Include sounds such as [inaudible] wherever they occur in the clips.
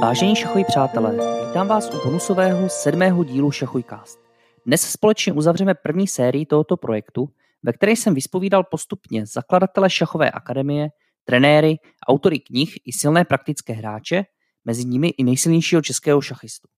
Vážení šachoví přátelé, vítám vás u bonusového sedmého dílu Šachojcast. Dnes společně uzavřeme první sérii tohoto projektu, ve které jsem vyspovídal postupně zakladatele šachové akademie, trenéry, autory knih i silné praktické hráče, mezi nimi i nejsilnějšího českého šachistu.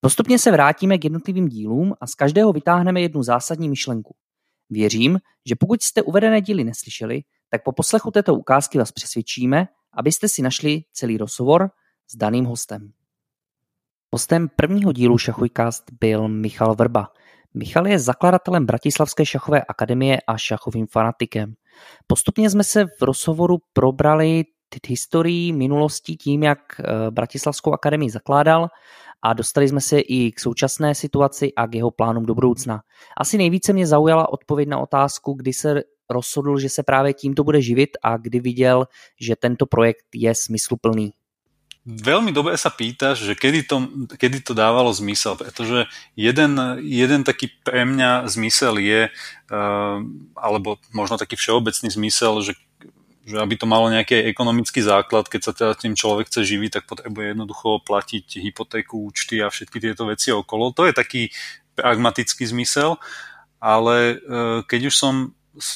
Postupně se vrátíme k jednotlivým dílům a z každého vytáhneme jednu zásadní myšlenku. Věřím, že pokud jste uvedené díly neslyšeli, tak po poslechu této ukázky vás přesvědčíme, abyste si našli celý rozhovor s daným hostem. Hostem prvního dílu Šachujcast byl Michal Vrba. Michal je zakladatelem Bratislavské šachové akademie a šachovým fanatikem. Postupně jsme se v rozhovoru probrali historii minulosti tím, jak eh, Bratislavskou akademii zakládal a dostali jsme se i k současné situaci a k jeho plánům do budoucna. Asi nejvíce mě zaujala odpověď na otázku, kdy se rozhodl, že se právě tímto bude živit a kdy viděl, že tento projekt je smysluplný. Veľmi dobre sa pýtaš, že kedy to, kedy to dávalo zmysel, pretože jeden, jeden taký pre mňa zmysel je, uh, alebo možno taký všeobecný zmysel, že že aby to malo nejaký ekonomický základ, keď sa teda tým človek chce živiť, tak potrebuje jednoducho platiť hypotéku, účty a všetky tieto veci okolo. To je taký pragmatický zmysel, ale uh, keď už som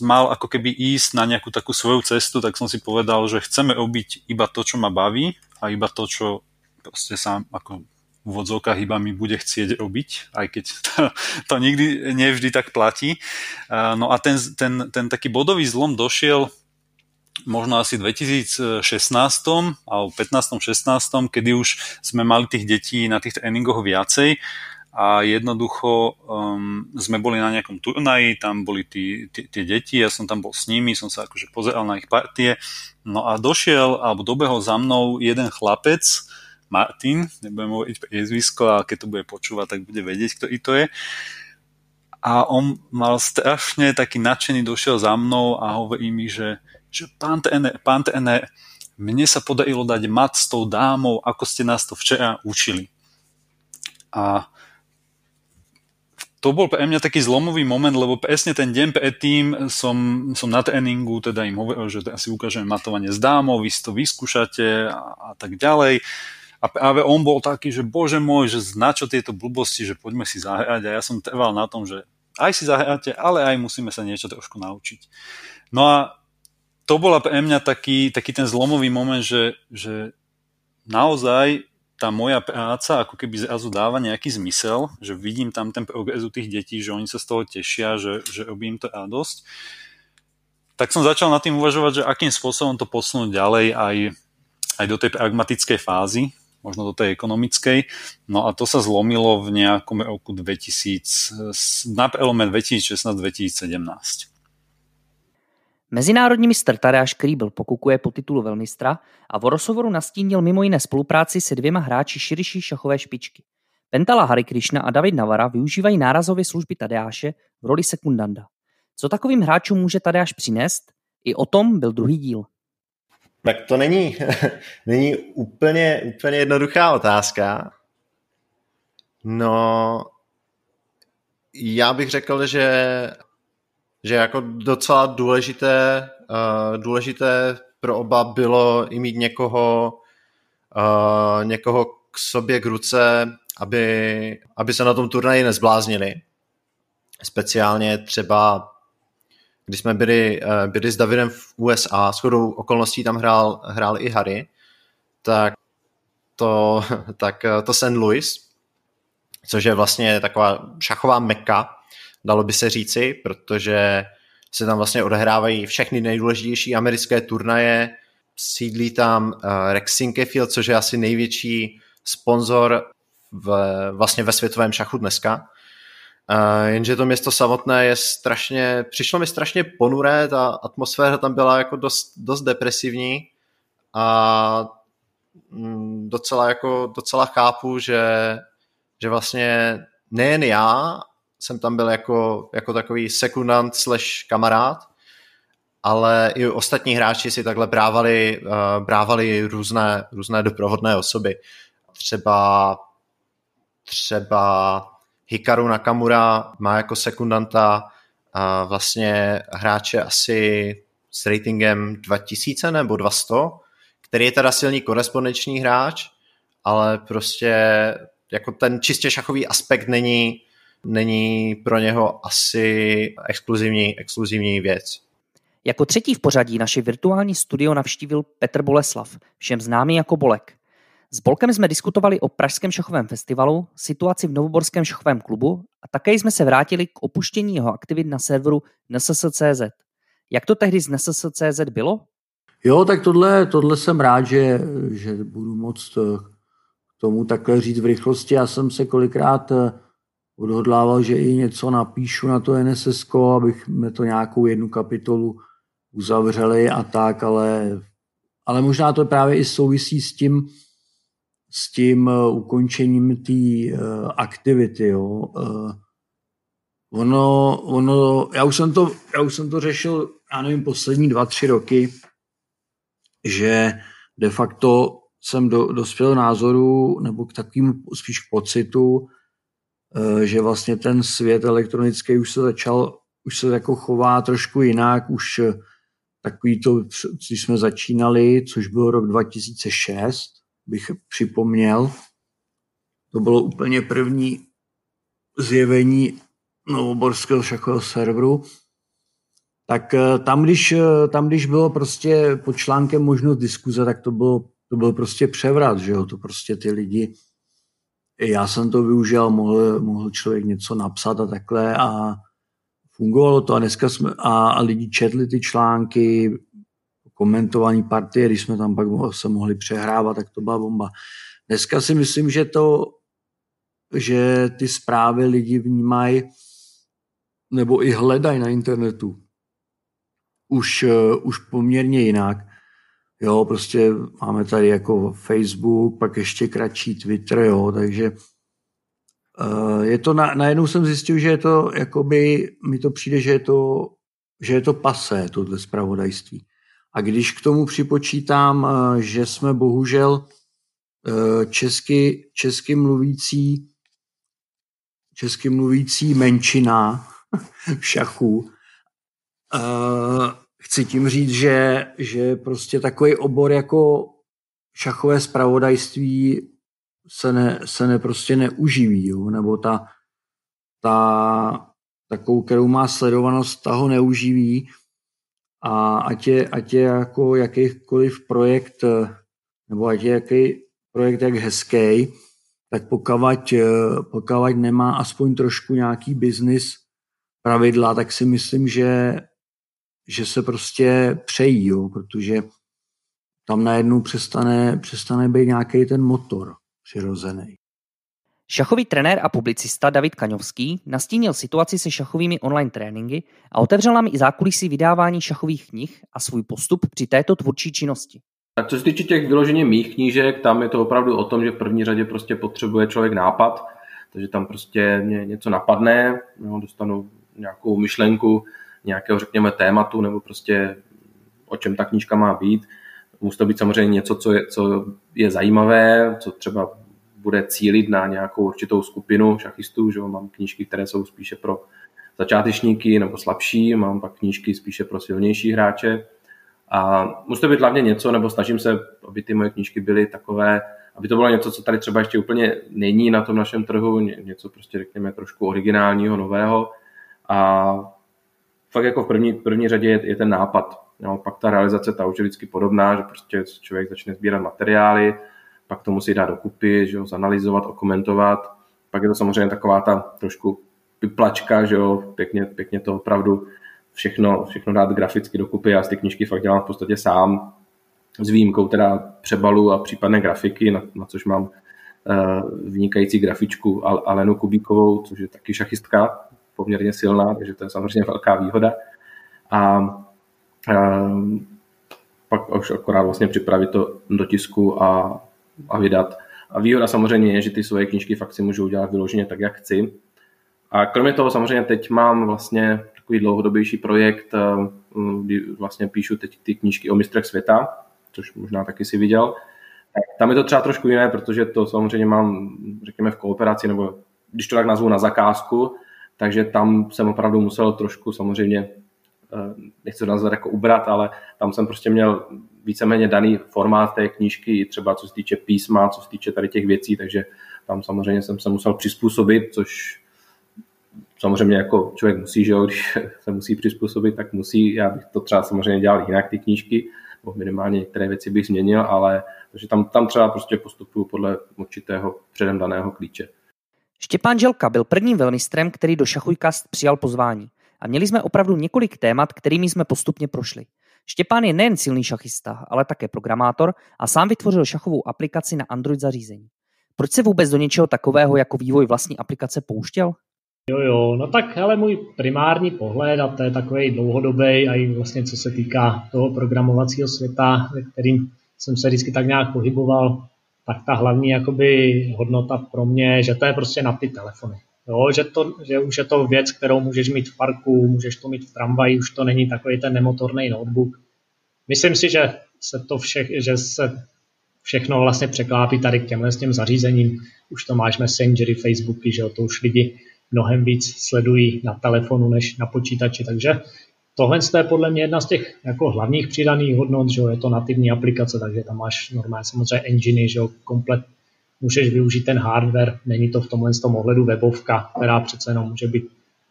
mal ako keby ísť na nejakú takú svoju cestu, tak som si povedal, že chceme robiť iba to, čo ma baví a iba to, čo proste sám ako v vodzovkách iba mi bude chcieť robiť, aj keď [laughs] to, to nikdy nevždy tak platí. No a ten, ten, ten taký bodový zlom došiel možno asi v 2016 alebo 15. 16. kedy už sme mali tých detí na tých tréningoch viacej a jednoducho um, sme boli na nejakom turnaji, tam boli tí, tí, tie deti, ja som tam bol s nimi, som sa akože pozeral na ich partie, no a došiel, alebo dobehol za mnou jeden chlapec, Martin, nebudem hovoriť priezvisko, a keď to bude počúvať, tak bude vedieť, kto i to je. A on mal strašne taký nadšený, došiel za mnou a hovorí mi, že, že pán TN, pán TN, mne sa podarilo dať mat s tou dámou, ako ste nás to včera učili. A to bol pre mňa taký zlomový moment, lebo presne ten deň predtým som, som na tréningu teda im hovoril, že asi ukážeme matovanie s dámou, vy to vyskúšate a, a tak ďalej. A práve on bol taký, že bože môj, že na čo tieto blbosti, že poďme si zahrať. A ja som trval na tom, že aj si zahráte, ale aj musíme sa niečo trošku naučiť. No a to bola pre mňa taký, taký ten zlomový moment, že, že naozaj tá moja práca ako keby zrazu dáva nejaký zmysel, že vidím tam ten progres u tých detí, že oni sa z toho tešia, že, že robím to radosť. Tak som začal nad tým uvažovať, že akým spôsobom to posunúť ďalej aj, aj do tej pragmatickej fázy, možno do tej ekonomickej. No a to sa zlomilo v nejakom roku 2000, na prelome 2016-2017. Mezinárodní mistr Tadeáš Krýbl pokukuje po titulu velmistra a v rozhovoru nastínil mimo jiné spolupráci se dvěma hráči širší šachové špičky. Pentala Hari Krishna a David Navara využívají nárazové služby Tadeáše v roli sekundanda. Co takovým hráčům může Tadeáš přinést? I o tom byl druhý díl. Tak to není, [laughs] není úplně, úplně jednoduchá otázka. No, já bych řekl, že že jako docela důležité, uh, důležité pro oba bylo i mít někoho, uh, někoho k sobě k ruce, aby, aby se na tom turnaji nezbláznili. Speciálně třeba, když jsme byli, uh, byli s Davidem v USA, s chodou okolností tam hrál, hrál i Harry, tak to, [laughs] tak to St. Louis, což je vlastně taková šachová meka, dalo by se říci, protože se tam vlastně odehrávají všechny nejdůležitější americké turnaje. Sídlí tam uh, Rex Sinkefield, což je asi největší sponzor v, vlastně ve světovém šachu dneska. Uh, jenže to město samotné je strašně, přišlo mi strašně ponuré, ta atmosféra tam byla jako dost, dost depresivní a mm, docela, jako, docela chápu, že, že vlastně nejen já, jsem tam byl jako, jako takový sekundant slash kamarád, ale i ostatní hráči si takhle brávali, uh, brávali různé, různé doprovodné osoby. Třeba třeba Hikaru Nakamura má jako sekundanta uh, vlastně hráče asi s ratingem 2000 nebo 200, který je teda silný korespondenční hráč, ale prostě jako ten čistě šachový aspekt není, není pro něho asi exkluzivní, exkluzivní věc. Jako třetí v pořadí naše virtuální studio navštívil Petr Boleslav, všem známý jako Bolek. S Bolkem jsme diskutovali o Pražském šachovém festivalu, situaci v Novoborském šachovém klubu a také jsme se vrátili k opuštění jeho aktivit na serveru NSS.cz. Jak to tehdy z NSS.cz bylo? Jo, tak tohle, tohle jsem rád, že, že budu moct eh, k tomu takhle říct v rychlosti. Já jsem se kolikrát eh, odhodlával, že i něco napíšu na to NSS, abych to nějakou jednu kapitolu uzavřeli a tak, ale, ale možná to právě i souvisí s tím, s tím uh, ukončením té uh, aktivity. Jo. Uh, ono, ono, já, už jsem to, já už jsem to řešil, já nevím, poslední dva, tři roky, že de facto jsem do, dospěl názoru, nebo k takovým spíš pocitu, že vlastně ten svět elektronický už se začal, už se jako chová trošku jinak, už takový to, když jsme začínali, což byl rok 2006, bych připomněl, to bylo úplně první zjevení novoborského šachového serveru, tak eh, tam když, eh, tam, když bylo prostě pod článkem možnost diskuze, tak to bylo, to byl prostě převrat, že jo, to prostě ty lidi, já jsem to využil, mohl, mohl člověk něco napsat a takhle a fungovalo to a dneska jsme, a, a lidi četli ty články, komentovaný partie, když jsme tam pak se mohli přehrávat, tak to byla bomba. Dneska si myslím, že to, že ty zprávy lidi vnímají nebo i hledají na internetu už, už poměrně jinak. Jo, prostě máme tady jako Facebook, pak ještě kratší Twitter, jo, takže uh, je to, na, najednou jsem zjistil, že je to, jakoby, mi to přijde, že je to, že je to pasé, tohle zpravodajství. A když k tomu připočítám, eh, že jsme bohužel eh, česky, česky mluvící česky mluvící menšina [laughs] v šachu, eh, chci tím říct, že, že prostě takový obor jako šachové spravodajství se, ne, se ne prostě neuživí, jo? nebo ta, ta takovou, kterou má sledovanost, ta ho neuživí a ať je, ať je jako jakýkoliv projekt, nebo ať je jaký projekt jak hezký, tak pokud, pokud nemá aspoň trošku nějaký biznis pravidla, tak si myslím, že, že se prostě přejí, jo, protože tam najednou přestane, přestane být nějaký ten motor přirozený. Šachový trenér a publicista David Kaňovský nastínil situaci se šachovými online tréninky a otevřel nám i zákulisí vydávání šachových knih a svůj postup při této tvůrčí činnosti. Tak co se týče těch vyloženě mých knížek, tam je to opravdu o tom, že v první řadě prostě potřebuje člověk nápad, takže tam prostě mě něco napadne, jo, dostanu nějakou myšlenku nějakého, řekněme, tématu, nebo prostě o čem ta knížka má být. Musí to být samozřejmě něco, co je, co je zajímavé, co třeba bude cílit na nějakou určitou skupinu šachistů, že mám knížky, které jsou spíše pro začátečníky nebo slabší, mám pak knížky spíše pro silnější hráče. A musí to být hlavně něco, nebo snažím se, aby ty moje knížky byly takové, aby to bylo něco, co tady třeba ještě úplně není na tom našem trhu, něco prostě řekněme trošku originálního, nového. A fakt jako v první, první řadě je, je ten nápad. No, pak ta realizace, ta už je vždycky podobná, že prostě člověk začne sbírat materiály, pak to musí dát dokupy, že jo, zanalizovat, okomentovat. Pak je to samozřejmě taková ta trošku vyplačka, že jo, pěkně, pěkně to opravdu všechno, všechno dát graficky dokupy. Já z ty knížky fakt dělám v podstatě sám, s výjimkou teda přebalu a případné grafiky, na, na což mám uh, vynikající grafičku Alenu Kubíkovou, což je taky šachistka, poměrně silná, takže to je samozřejmě velká výhoda. A uh, pak už akorát vlastně připravit to do tisku a a vydat. A výhoda samozřejmě je, že ty svoje knížky fakt si můžu udělat vyloženě tak, jak chci. A kromě toho samozřejmě teď mám vlastně takový dlouhodobější projekt, eh, kdy vlastně píšu teď ty knížky o mistrech světa, což možná taky si viděl. Tam je to třeba trošku jiné, protože to samozřejmě mám, řekněme, v kooperaci, nebo když to tak nazvu na zakázku, takže tam jsem opravdu musel trošku samozřejmě, eh, nechci to nazvat jako ubrat, ale tam jsem prostě měl víceméně daný formát té knížky, třeba co se týče písma, co se týče tady těch věcí, takže tam samozřejmě jsem se musel přizpůsobit, což samozřejmě jako člověk musí, že jo, když [laughs] se musí přizpůsobit, tak musí, já bych to třeba samozřejmě dělal jinak, ty knížky, nebo minimálně některé věci bych změnil, ale takže tam, tam třeba prostě postupuju podle určitého předem daného klíče. Štěpán Želka byl prvním velmistrem, který do Šachujkast přijal pozvání. A měli jsme opravdu několik témat, kterými jsme postupně prošli. Štěpán je nejen silný šachista, ale také programátor a sám vytvořil šachovou aplikaci na Android zařízení. Proč se vůbec do něčeho takového jako vývoj vlastní aplikace pouštěl? Jo, jo, no tak hele, můj primární pohled, a to je takový dlouhodobý, a i vlastně co se týká toho programovacího světa, ve kterým jsem se vždycky tak nějak pohyboval, tak ta hlavní jakoby hodnota pro mě, že to je prostě na ty telefony. Jo, že, to, že už je to věc, kterou můžeš mít v parku, můžeš to mít v tramvaji, už to není takový ten nemotorný notebook. Myslím si, že se to vše, že se všechno vlastně překlápí tady k těmhle s těm zařízením. Už to máš Messengery, Facebooky, že jo, to už lidi mnohem víc sledují na telefonu než na počítači, takže tohle je podle mě jedna z těch jako hlavních přidaných hodnot, že jo, je to nativní aplikace, takže tam máš normálně samozřejmě engine, že jo, komplet můžeš využít ten hardware, není to v tomhle z tom ohledu webovka, která přece jenom může být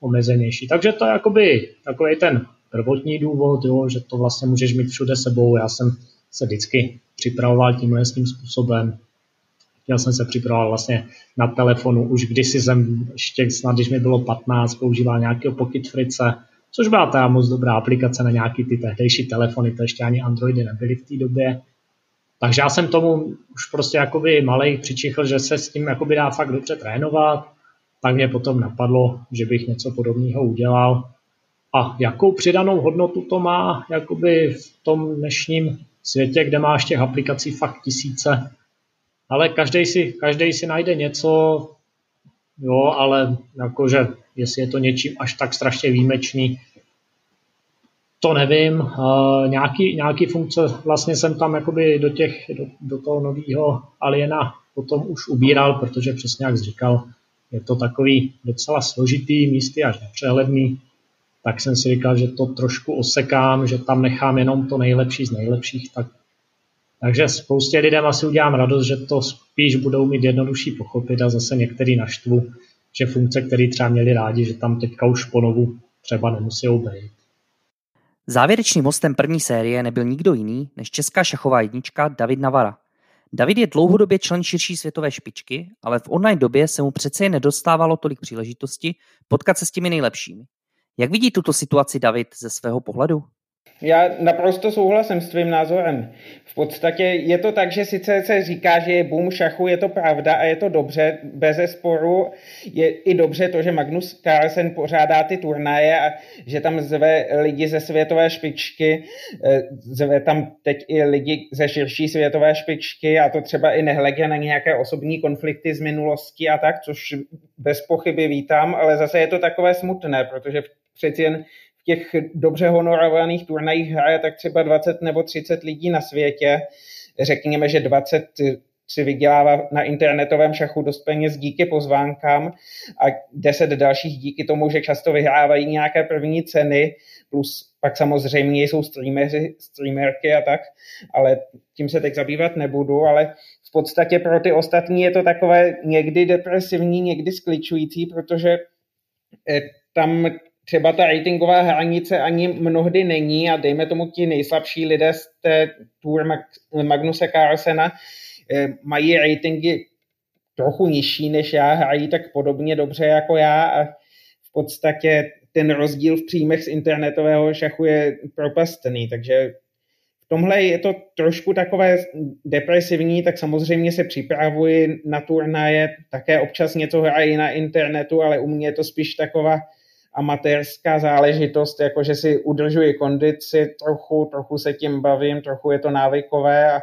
omezenější. Takže to je jakoby takový ten prvotní důvod, jo, že to vlastně můžeš mít všude sebou. Já jsem se vždycky připravoval tímhle tím způsobem. Já jsem se připravoval vlastně na telefonu. Už kdysi jsem, ještě snad když mi bylo 15, používal nějakého Pocket Frice, což byla ta moc dobrá aplikace na nějaký ty tehdejší telefony, to ještě ani Androidy nebyly v té době. Takže já jsem tomu už prostě jakoby malej přičichl, že se s tím jakoby dá fakt dobře trénovat, tak mě potom napadlo, že bych něco podobného udělal. A jakou přidanou hodnotu to má jakoby v tom dnešním světě, kde máš těch aplikací fakt tisíce, ale každý si, každý si najde něco, jo, ale jakože jestli je to něčím až tak strašně výjimečný, to nevím. Uh, nějaký, nějaký funkce vlastně jsem tam jakoby do, těch, do, do toho nového Aliena potom už ubíral, protože přesně jak jsi říkal, je to takový docela složitý, místy až nepřehledný, tak jsem si říkal, že to trošku osekám, že tam nechám jenom to nejlepší z nejlepších, tak takže spoustě lidem asi udělám radost, že to spíš budou mít jednodušší pochopit a zase některý naštvu, že funkce, které třeba měli rádi, že tam teďka už ponovu třeba nemusí být. Závěrečným hostem první série nebyl nikdo jiný než česká šachová jednička David Navara. David je dlouhodobě člen širší světové špičky, ale v online době se mu přece jen nedostávalo tolik příležitosti potkat se s těmi nejlepšími. Jak vidí tuto situaci David ze svého pohledu? Já naprosto souhlasím s tvým názorem. V podstatě je to tak, že sice se říká, že je boom šachu, je to pravda a je to dobře, bez sporu. Je i dobře to, že Magnus Carlsen pořádá ty turnaje a že tam zve lidi ze světové špičky, eh, zve tam teď i lidi ze širší světové špičky a to třeba i nehledě na nějaké osobní konflikty z minulosti a tak, což bez pochyby vítám, ale zase je to takové smutné, protože přeci jen těch dobře honorovaných turnajích hraje tak třeba 20 nebo 30 lidí na světě. Řekněme, že 20 si vydělává na internetovém šachu dost peněz díky pozvánkám a 10 dalších díky tomu, že často vyhrávají nějaké první ceny, plus pak samozřejmě jsou streameři, streamerky a tak, ale tím se teď zabývat nebudu, ale v podstatě pro ty ostatní je to takové někdy depresivní, někdy skličující, protože eh, tam třeba ta ratingová hranice ani mnohdy není a dejme tomu ti nejslabší lidé z té Tour Magnuse Carlsena eh, mají ratingy trochu nižší než já, hrají tak podobně dobře jako já a v podstatě ten rozdíl v příjmech z internetového šachu je propastný, takže v tomhle je to trošku takové depresivní, tak samozřejmě se připravuji na turnaje, také občas něco hrají na internetu, ale u mě je to spíš taková amatérská záležitost, jakože si udržuji kondici trochu, trochu se tím bavím, trochu je to návykové a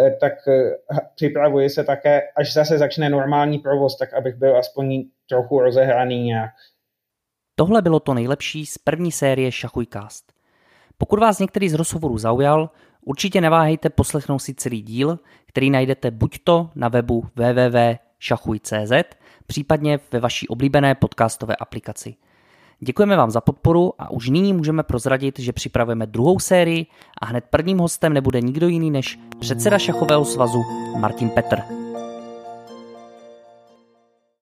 e, tak e, připravuji se také, až zase začne normální provoz, tak abych byl aspoň trochu rozehraný nějak. Tohle bylo to nejlepší z první série Šachujcast. Pokud vás některý z rozhovorů zaujal, určitě neváhejte poslechnout si celý díl, který najdete buď to na webu www.šachuj.cz, případně ve vaší oblíbené podcastové aplikaci – Děkujeme vám za podporu a už nyní můžeme prozradit, že připravujeme druhou sérii a hned prvním hostem nebude nikdo jiný než předseda šachového svazu Martin Petr.